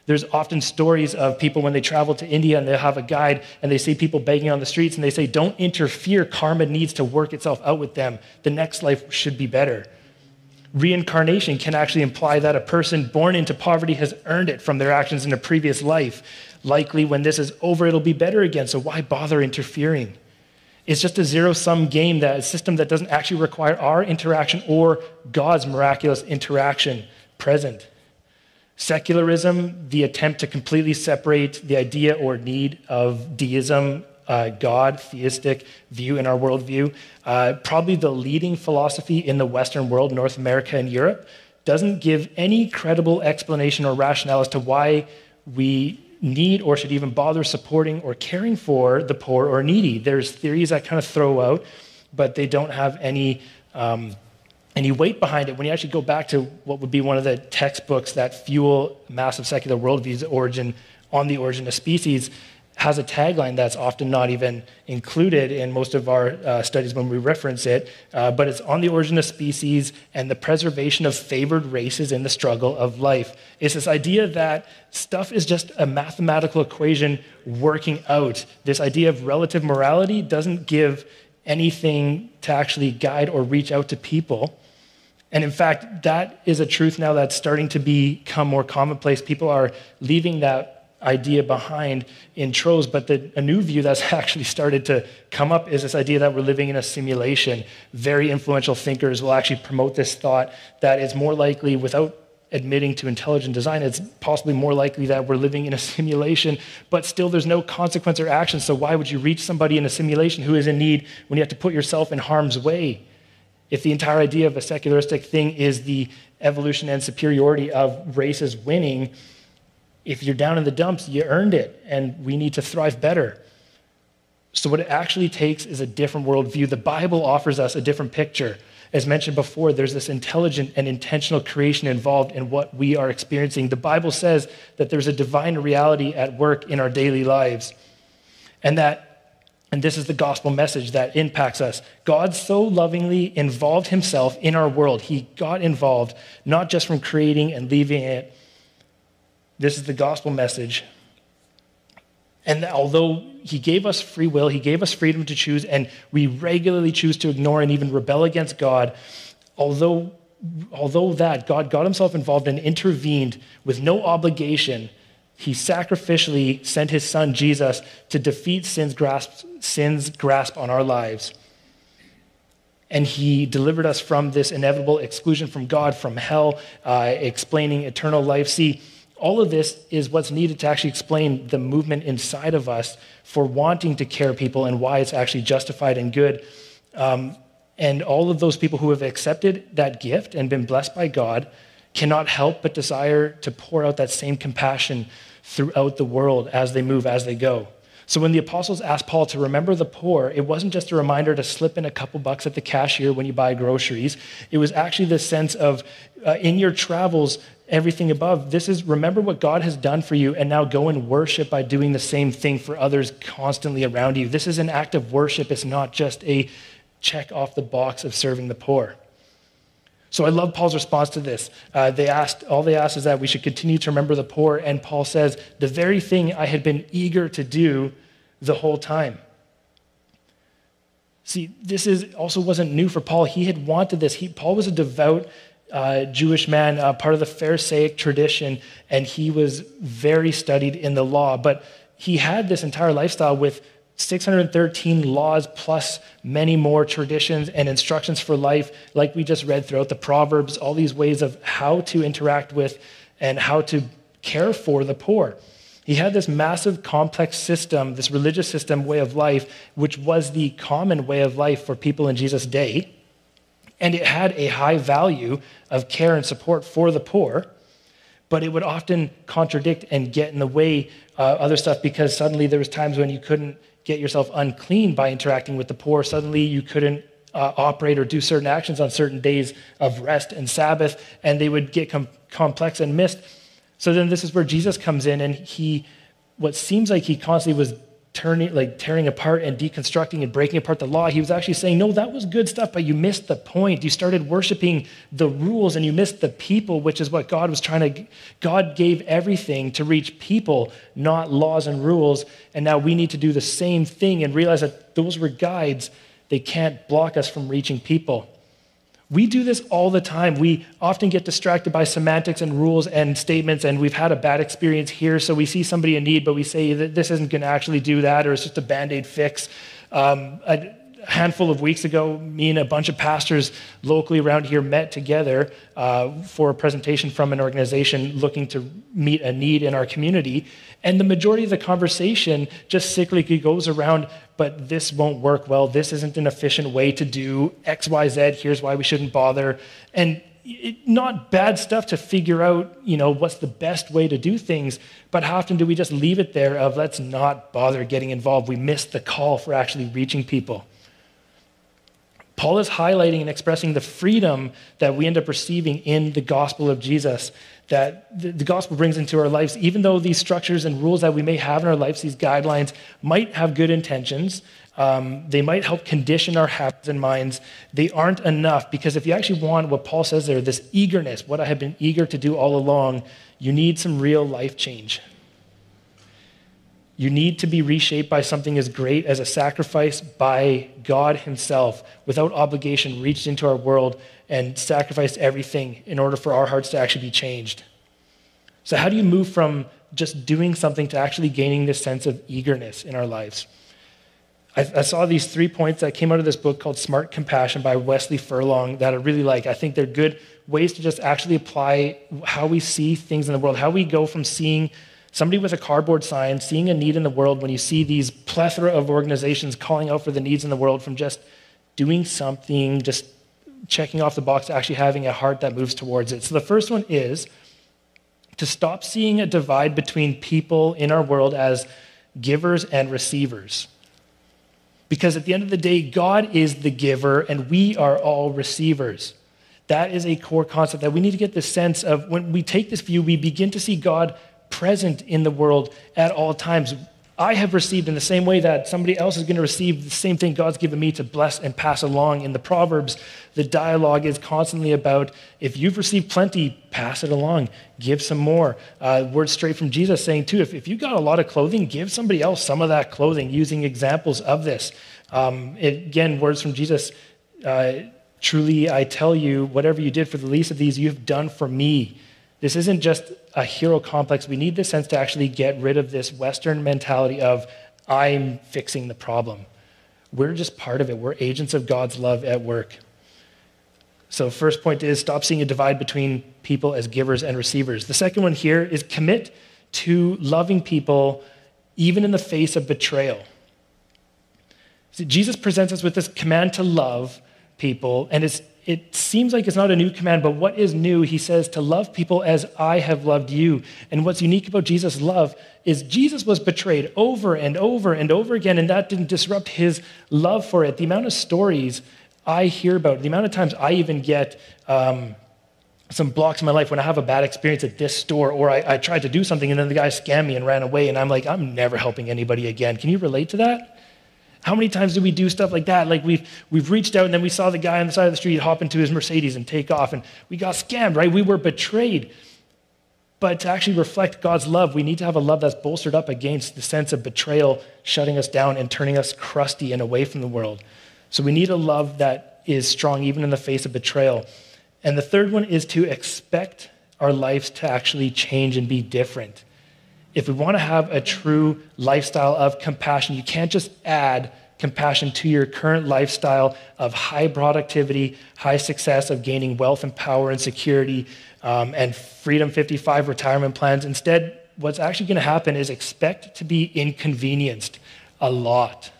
There's often stories of people when they travel to India and they have a guide and they see people begging on the streets and they say, Don't interfere. Karma needs to work itself out with them. The next life should be better. Reincarnation can actually imply that a person born into poverty has earned it from their actions in a previous life. Likely, when this is over, it'll be better again, so why bother interfering? It's just a zero sum game, that a system that doesn't actually require our interaction or God's miraculous interaction present. Secularism, the attempt to completely separate the idea or need of deism uh, God theistic view in our worldview. Uh, probably the leading philosophy in the Western world, North America and Europe, doesn't give any credible explanation or rationale as to why we need or should even bother supporting or caring for the poor or needy. There's theories that kind of throw out, but they don't have any. Um, any weight behind it when you actually go back to what would be one of the textbooks that fuel massive secular worldviews origin on the origin of species has a tagline that's often not even included in most of our uh, studies when we reference it, uh, but it's on the origin of species and the preservation of favored races in the struggle of life. It's this idea that stuff is just a mathematical equation working out. This idea of relative morality doesn't give anything to actually guide or reach out to people. And in fact, that is a truth now that's starting to become more commonplace. People are leaving that idea behind in Troes, but the, a new view that's actually started to come up is this idea that we're living in a simulation. Very influential thinkers will actually promote this thought that it's more likely, without admitting to intelligent design, it's possibly more likely that we're living in a simulation, but still there's no consequence or action. So why would you reach somebody in a simulation who is in need when you have to put yourself in harm's way? If the entire idea of a secularistic thing is the evolution and superiority of races winning, if you're down in the dumps, you earned it, and we need to thrive better. So, what it actually takes is a different worldview. The Bible offers us a different picture. As mentioned before, there's this intelligent and intentional creation involved in what we are experiencing. The Bible says that there's a divine reality at work in our daily lives, and that and this is the gospel message that impacts us. God so lovingly involved himself in our world. He got involved, not just from creating and leaving it This is the gospel message. And although he gave us free will, he gave us freedom to choose, and we regularly choose to ignore and even rebel against God, although, although that, God got himself involved and intervened with no obligation, he sacrificially sent his son Jesus to defeat sin's grasp, sin's grasp on our lives. And he delivered us from this inevitable exclusion from God, from hell, uh, explaining eternal life. See, all of this is what's needed to actually explain the movement inside of us for wanting to care people and why it's actually justified and good. Um, and all of those people who have accepted that gift and been blessed by God cannot help but desire to pour out that same compassion throughout the world as they move, as they go. So when the apostles asked Paul to remember the poor, it wasn't just a reminder to slip in a couple bucks at the cashier when you buy groceries. It was actually the sense of uh, in your travels, everything above. This is remember what God has done for you and now go and worship by doing the same thing for others constantly around you. This is an act of worship. It's not just a check off the box of serving the poor. So I love Paul's response to this. Uh, they asked, all they asked is that we should continue to remember the poor, and Paul says, the very thing I had been eager to do the whole time. See, this is also wasn't new for Paul. He had wanted this. He, Paul was a devout uh, Jewish man, uh, part of the Pharisaic tradition, and he was very studied in the law. But he had this entire lifestyle with 613 laws plus many more traditions and instructions for life, like we just read throughout the Proverbs, all these ways of how to interact with and how to care for the poor. He had this massive, complex system, this religious system, way of life, which was the common way of life for people in Jesus' day. And it had a high value of care and support for the poor, but it would often contradict and get in the way uh, other stuff because suddenly there was times when you couldn't get yourself unclean by interacting with the poor. Suddenly you couldn't uh, operate or do certain actions on certain days of rest and Sabbath, and they would get com- complex and missed. So then this is where Jesus comes in, and he, what seems like he constantly was turning, like tearing apart and deconstructing and breaking apart the law. He was actually saying, No, that was good stuff, but you missed the point. You started worshiping the rules and you missed the people, which is what God was trying to. God gave everything to reach people, not laws and rules. And now we need to do the same thing and realize that those were guides. They can't block us from reaching people. We do this all the time. We often get distracted by semantics and rules and statements, and we've had a bad experience here, so we see somebody in need, but we say that this isn't going to actually do that, or it's just a band aid fix. Um, a handful of weeks ago, me and a bunch of pastors locally around here met together uh, for a presentation from an organization looking to meet a need in our community. And the majority of the conversation just cyclically goes around, but this won't work well. This isn't an efficient way to do X, Y, Z. Here's why we shouldn't bother. And it, not bad stuff to figure out, you know, what's the best way to do things. But how often do we just leave it there of let's not bother getting involved? We miss the call for actually reaching people. Paul is highlighting and expressing the freedom that we end up receiving in the gospel of Jesus, that the gospel brings into our lives, even though these structures and rules that we may have in our lives, these guidelines, might have good intentions. Um, they might help condition our habits and minds. They aren't enough because if you actually want what Paul says there, this eagerness, what I have been eager to do all along, you need some real life change. You need to be reshaped by something as great as a sacrifice by God Himself without obligation, reached into our world and sacrificed everything in order for our hearts to actually be changed. So, how do you move from just doing something to actually gaining this sense of eagerness in our lives? I, I, saw these three points that came out of this book called Smart Compassion by Wesley Furlong that I really like. I think they're good ways to just actually apply how we see things in the world, how we go from seeing Somebody with a cardboard sign, seeing a need in the world when you see these plethora of organizations calling out for the needs in the world from just doing something, just checking off the box, actually having a heart that moves towards it. So the first one is to stop seeing a divide between people in our world as givers and receivers. Because at the end of the day, God is the giver and we are all receivers. That is a core concept that we need to get the sense of when we take this view, we begin to see God present in the world at all times. I have received in the same way that somebody else is going to receive the same thing God's given me to bless and pass along. In the Proverbs, the dialogue is constantly about if you've received plenty, pass it along, give some more. Uh, words straight from Jesus saying, too, if, if you got a lot of clothing, give somebody else some of that clothing, using examples of this. Um, it, again, words from Jesus. Uh, Truly, I tell you, whatever you did for the least of these, you've done for me. This isn't just a hero complex. We need the sense to actually get rid of this Western mentality of, I'm fixing the problem. We're just part of it. We're agents of God's love at work. So, first point is stop seeing a divide between people as givers and receivers. The second one here is commit to loving people even in the face of betrayal. See, Jesus presents us with this command to love people, and it's it seems like it's not a new command, but what is new? He says to love people as I have loved you. And what's unique about Jesus' love is Jesus was betrayed over and over and over again, and that didn't disrupt his love for it. The amount of stories I hear about, the amount of times I even get um, some blocks in my life when I have a bad experience at this store, or I, I tried to do something and then the guy scammed me and ran away, and I'm like, I'm never helping anybody again. Can you relate to that? How many times do we do stuff like that? Like we've, we've reached out and then we saw the guy on the side of the street hop into his Mercedes and take off and we got scammed, right? We were betrayed. But to actually reflect God's love, we need to have a love that's bolstered up against the sense of betrayal shutting us down and turning us crusty and away from the world. So we need a love that is strong even in the face of betrayal. And the third one is to expect our lives to actually change and be different if we want to have a true lifestyle of compassion, you can't just add compassion to your current lifestyle of high productivity, high success, of gaining wealth and power and security um, and Freedom 55 retirement plans. Instead, what's actually going to happen is expect to be inconvenienced a lot.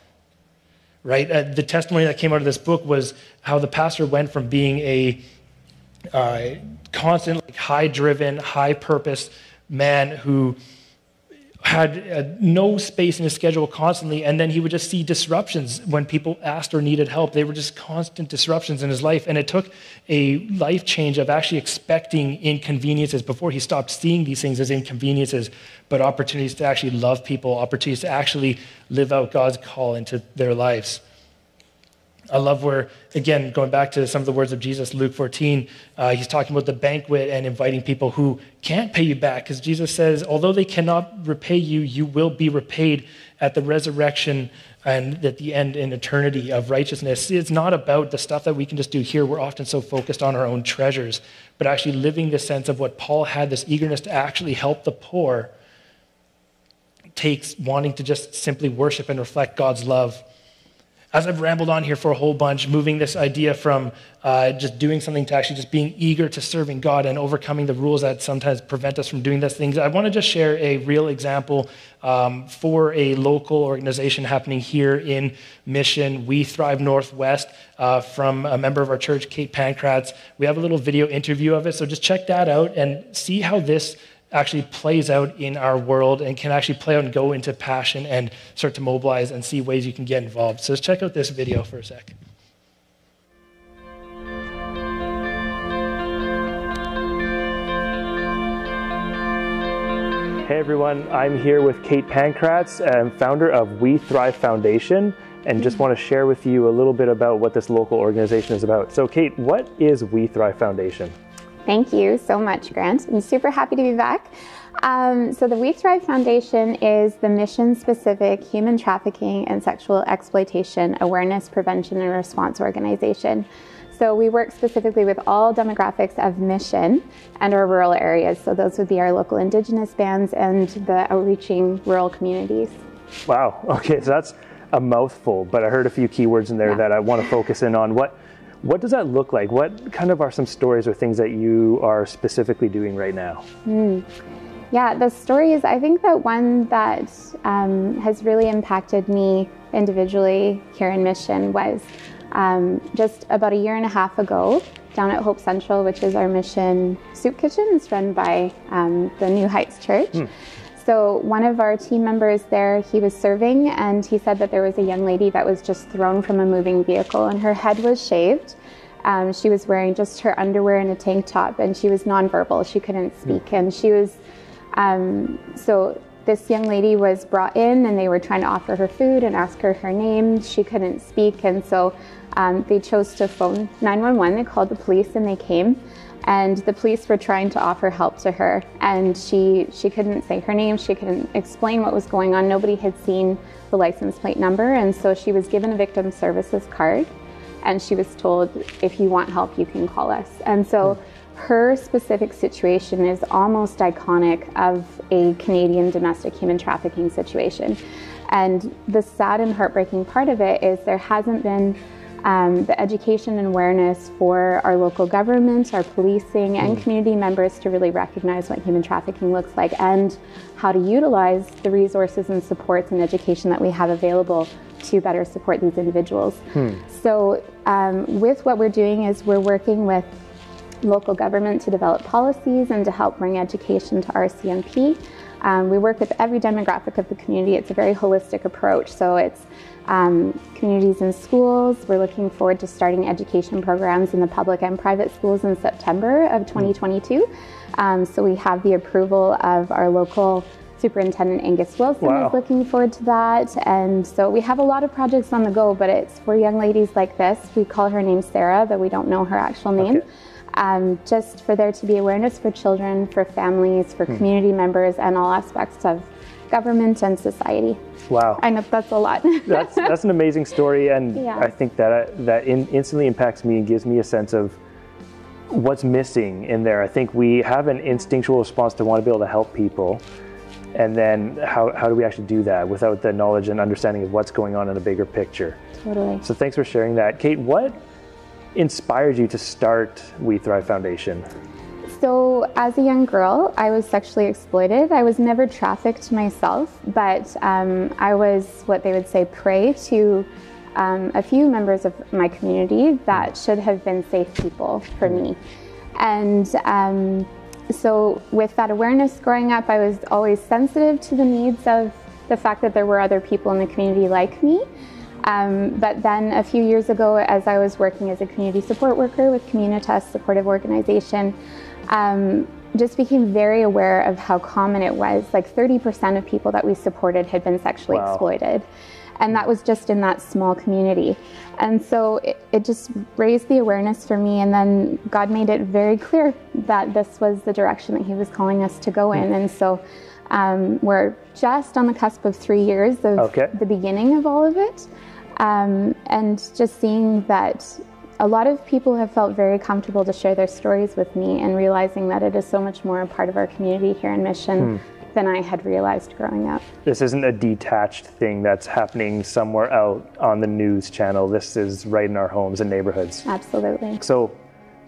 Right? Uh, the testimony that came out of this book was how the pastor went from being a uh, constant, like, high driven, high purpose man who had uh, no space in his schedule constantly, and then he would just see disruptions when people asked or needed help. They were just constant disruptions in his life, and it took a life change of actually expecting inconveniences before he stopped seeing these things as inconveniences, but opportunities to actually love people, opportunities to actually live out God's call into their lives. I love where, again, going back to some of the words of Jesus, Luke 14, uh, he's talking about the banquet and inviting people who can't pay you back. Because Jesus says, although they cannot repay you, you will be repaid at the resurrection and at the end in eternity of righteousness. It's not about the stuff that we can just do here. We're often so focused on our own treasures, but actually living the sense of what Paul had this eagerness to actually help the poor takes wanting to just simply worship and reflect God's love as I've rambled on here for a whole bunch, moving this idea from uh, just doing something to actually just being eager to serving God and overcoming the rules that sometimes prevent us from doing those things, I want to just share a real example um, for a local organization happening here in Mission, We Thrive Northwest, uh, from a member of our church, Kate Pankratz. We have a little video interview of it, so just check that out and see how this actually plays out in our world and can actually play out and go into passion and start to mobilize and see ways you can get involved. So let's check out this video for a sec. Hey everyone, I'm here with Kate Pankratz, um, founder of We Thrive Foundation, and just want to share with you a little bit about what this local organization is about. So, Kate, what is We Thrive Foundation? Thank you so much, Grant. I'm super happy to be back. Um, so, the We Thrive Foundation is the mission specific human trafficking and sexual exploitation awareness, prevention, and response organization. So, we work specifically with all demographics of mission and our rural areas. So, those would be our local indigenous bands and the outreaching rural communities. Wow. Okay, so that's a mouthful, but I heard a few keywords in there yeah. that I want to focus in on. What what does that look like? What kind of are some stories or things that you are specifically doing right now? Mm. Yeah, the stories, I think that one that um, has really impacted me individually here in Mission was um, just about a year and a half ago down at Hope Central, which is our mission soup kitchen. It's run by um, the New Heights Church. Mm. So, one of our team members there, he was serving and he said that there was a young lady that was just thrown from a moving vehicle and her head was shaved. Um, she was wearing just her underwear and a tank top and she was nonverbal. She couldn't speak. And she was, um, so this young lady was brought in and they were trying to offer her food and ask her her name. She couldn't speak, and so um, they chose to phone 911. They called the police and they came. And the police were trying to offer help to her, and she she couldn't say her name. She couldn't explain what was going on. Nobody had seen the license plate number, and so she was given a victim services card, and she was told, "If you want help, you can call us." And so her specific situation is almost iconic of a Canadian domestic human trafficking situation. And the sad and heartbreaking part of it is there hasn't been um, the education and awareness for our local government, our policing, and community members to really recognize what human trafficking looks like and how to utilize the resources and supports and education that we have available to better support these individuals. So, um, with what we're doing is we're working with local government to develop policies and to help bring education to RCMP. Um, we work with every demographic of the community. It's a very holistic approach. So it's um, communities and schools. We're looking forward to starting education programs in the public and private schools in September of 2022. Um, so we have the approval of our local superintendent Angus Wilson Wow. is looking forward to that. And so we have a lot of projects on the go, but it's for young ladies like this. We call her name Sarah, though we don't know her actual name. Okay. Um, just for there to be awareness for children, for families, for community members, and all aspects of government and society. Wow. I know that's a lot. that's that's an amazing story, and Yeah. I think that uh, that in, instantly impacts me and gives me a sense of what's missing in there. I think we have an instinctual response to want to be able to help people, and then how how do we actually do that without the knowledge and understanding of what's going on in a bigger picture? totally. So thanks for sharing that, Kate. What inspired you to start We Thrive Foundation? So, as a young girl, I was sexually exploited. I was never trafficked myself, but um, I was what they would say prey to um, a few members of my community that should have been safe people for me. And um, so, with that awareness growing up, I was always sensitive to the needs of the fact that there were other people in the community like me. Um, but then a few years ago, as I was working as a community support worker with Communitas Supportive Organization, um, just became very aware of how common it was. Like 30% of people that we supported had been sexually Wow. exploited. And that was just in that small community. And so it, it just raised the awareness for me. And then God made it very clear that this was the direction that He was calling us to go in. And so um, we're just on the cusp of three years of Okay. the beginning of all of it. Um, and just seeing that a lot of people have felt very comfortable to share their stories with me and realizing that it is so much more a part of our community here in Mission hmm. than I had realized growing up. This isn't a detached thing that's happening somewhere out on the news channel. This is right in our homes and neighborhoods. Absolutely. So,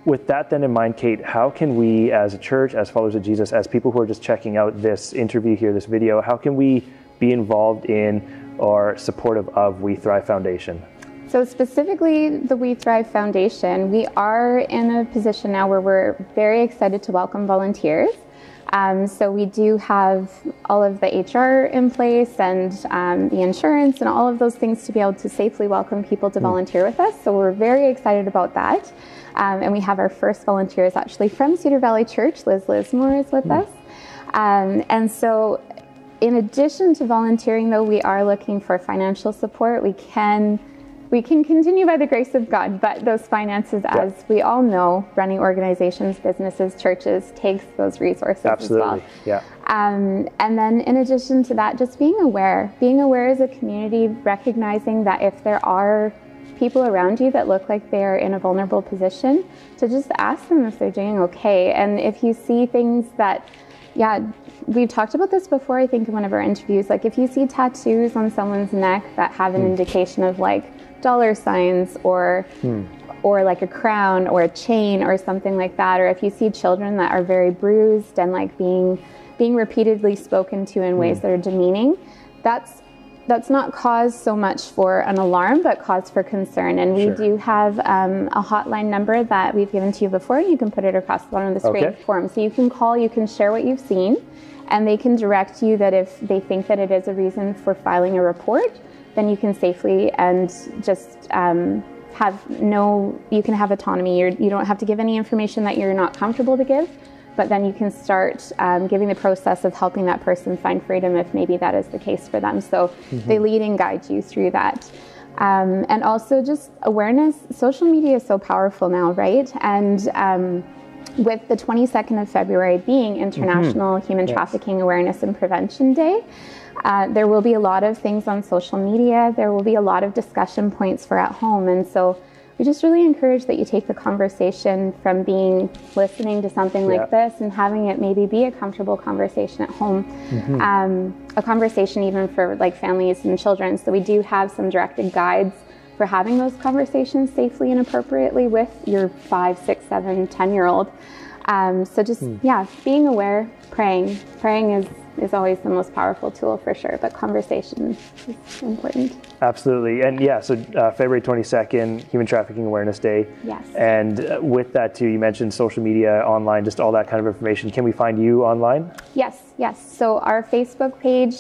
with that then in mind, Kate, how can we as a church, as followers of Jesus, as people who are just checking out this interview here, this video, how can we be involved in or supportive of We Thrive Foundation? So, specifically, the We Thrive Foundation, we are in a position now where we're very excited to welcome volunteers. Um, so, we do have all of the HR in place and um, the insurance and all of those things to be able to safely welcome people to volunteer with us. So, we're very excited about that. Um, and we have our first volunteers actually from Cedar Valley Church. Liz Lismore is with us. Um, and so, in addition to volunteering, though, we are looking for financial support. We can we can continue by the grace of God, but those finances, as we all know, running organizations, businesses, churches takes those resources Absolutely. as well. Yeah. Um, and then, in addition to that, just being aware, being aware as a community, recognizing that if there are people around you that look like they're in a vulnerable position, to just ask them if they're doing okay. And if you see things that, yeah, we've talked about this before, I think, in one of our interviews. Like, if you see tattoos on someone's neck that have an indication of like dollar signs or or like a crown or a chain or something like that or if you see children that are very bruised and like being being repeatedly spoken to in ways that are demeaning that's that's not cause so much for an alarm but cause for concern and we Sure. do have um, a hotline number that we've given to you before you can put it across the bottom of the screen Okay. for 'em. so you can call you can share what you've seen and they can direct you that if they think that it is a reason for filing a report then you can safely and just um, have no you can have autonomy You're, you don't have to give any information that you're not comfortable to give but then you can start um, giving the process of helping that person find freedom if maybe that is the case for them. So Mhm. they lead and guide you through that. Um, and also just awareness. Social media is so powerful now, right? And um, with the 22nd of February being International Human Yes. Trafficking Awareness and Prevention Day, uh, there will be a lot of things on social media. There will be a lot of discussion points for at home. And so we just really encourage that you take the conversation from being listening to something Yeah. like this and having it maybe be a comfortable conversation at home. Mhm. Um, a conversation even for like families and children. So we do have some directed guides for having those conversations safely and appropriately with your five, six, seven, ten year old. Um, so just Hmm. yeah, being aware, praying. Praying is is always the most powerful tool for sure, but conversation is important. Absolutely. And yeah, so uh, February 22nd, Human Trafficking Awareness Day. Yes. And uh, with that, too, you mentioned social media, online, just all that kind of information. Can we find you online? Yes, yes. So our Facebook page,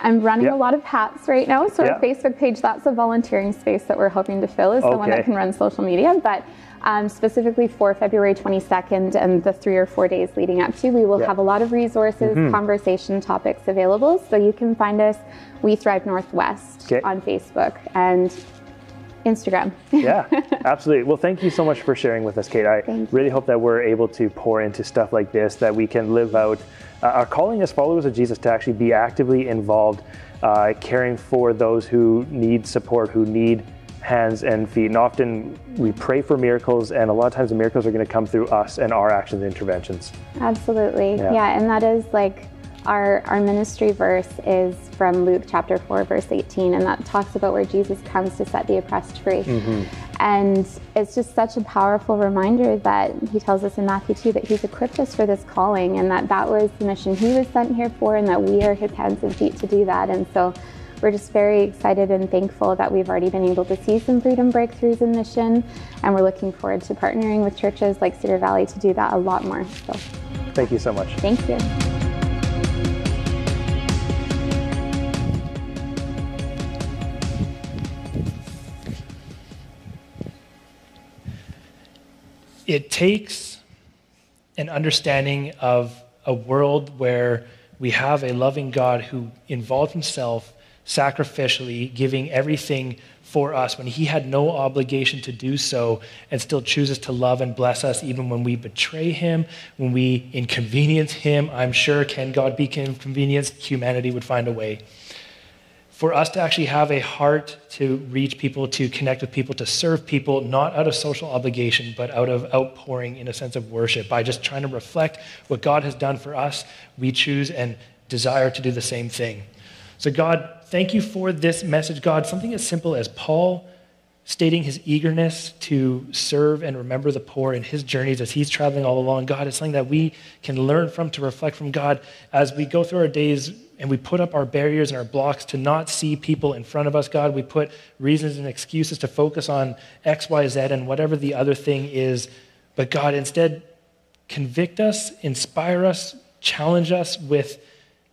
I'm running Yeah. a lot of hats right now. So Yeah. our Facebook page, that's a volunteering space that we're hoping to fill, is the one that can run social media. But um, specifically for February 22nd and the three or four days leading up to, we will Yeah. have a lot of resources, Mhm. conversation topics available. So you can find us, We Thrive Northwest, Okay. on Facebook and Instagram. yeah, absolutely. Well, thank you so much for sharing with us, Kate. I Thank really hope that we're able to pour into stuff like this, that we can live out uh, our calling as followers of Jesus to actually be actively involved, uh, caring for those who need support, who need hands and feet. And often we pray for miracles, and a lot of times the miracles are going to come through us and our actions and interventions. Absolutely. Yeah. Yeah. and that is like our our ministry verse is from Luke chapter 4 verse 18 and that talks about where Jesus comes to set the oppressed free. Mm-hmm. And it's just such a powerful reminder that he tells us in Matthew 2 that he's equipped us for this calling and that that was the mission he was sent here for and that we are his hands and feet to do that. And so we're just very excited and thankful that we've already been able to see some freedom breakthroughs in mission and we're looking forward to partnering with churches like Cedar Valley to do that a lot more. So Thank you so much. thank you. it takes an understanding of a world where we have a loving God who involved himself sacrificially, giving everything for us when he had no obligation to do so, and still chooses to love and bless us even when we betray him, when we inconvenience him. I'm sure, can God be inconvenienced? Humanity would find a way for us to actually have a heart to reach people, to connect with people, to serve people, not out of social obligation, but out of outpouring in a sense of worship. By just trying to reflect what God has done for us, we choose and desire to do the same thing. So, God, thank you for this message, God. Something as simple as Paul stating his eagerness to serve and remember the poor in his journeys as he's traveling all along. God, it's something that we can learn from, to reflect from God as we go through our days and we put up our barriers and our blocks to not see people in front of us, God. We put reasons and excuses to focus on X, Y, Z, and whatever the other thing is. But God, instead, convict us, inspire us, challenge us with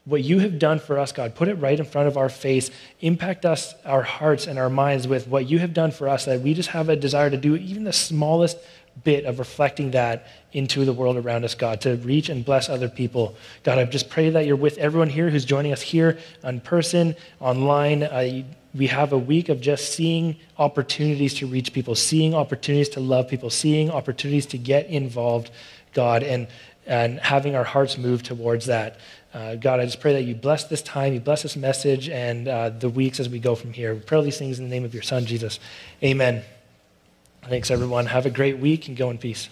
what you have done for us, God. Put it right in front of our face. Impact us, our hearts, and our minds with what you have done for us, that we just have a desire to do even the smallest bit of reflecting that into the world around us, God, to reach and bless other people. God, I just pray that you're with everyone here who's joining us here in person, online. Uh, we have a week of just seeing opportunities to reach people, seeing opportunities to love people, seeing opportunities to get involved, God, and, and having our hearts move towards that. Uh, God, I just pray that you bless this time, you bless this message, and uh, the weeks as we go from here. We pray all these things in the name of your Son, Jesus. Amen. Thanks, everyone. Have a great week and go in peace.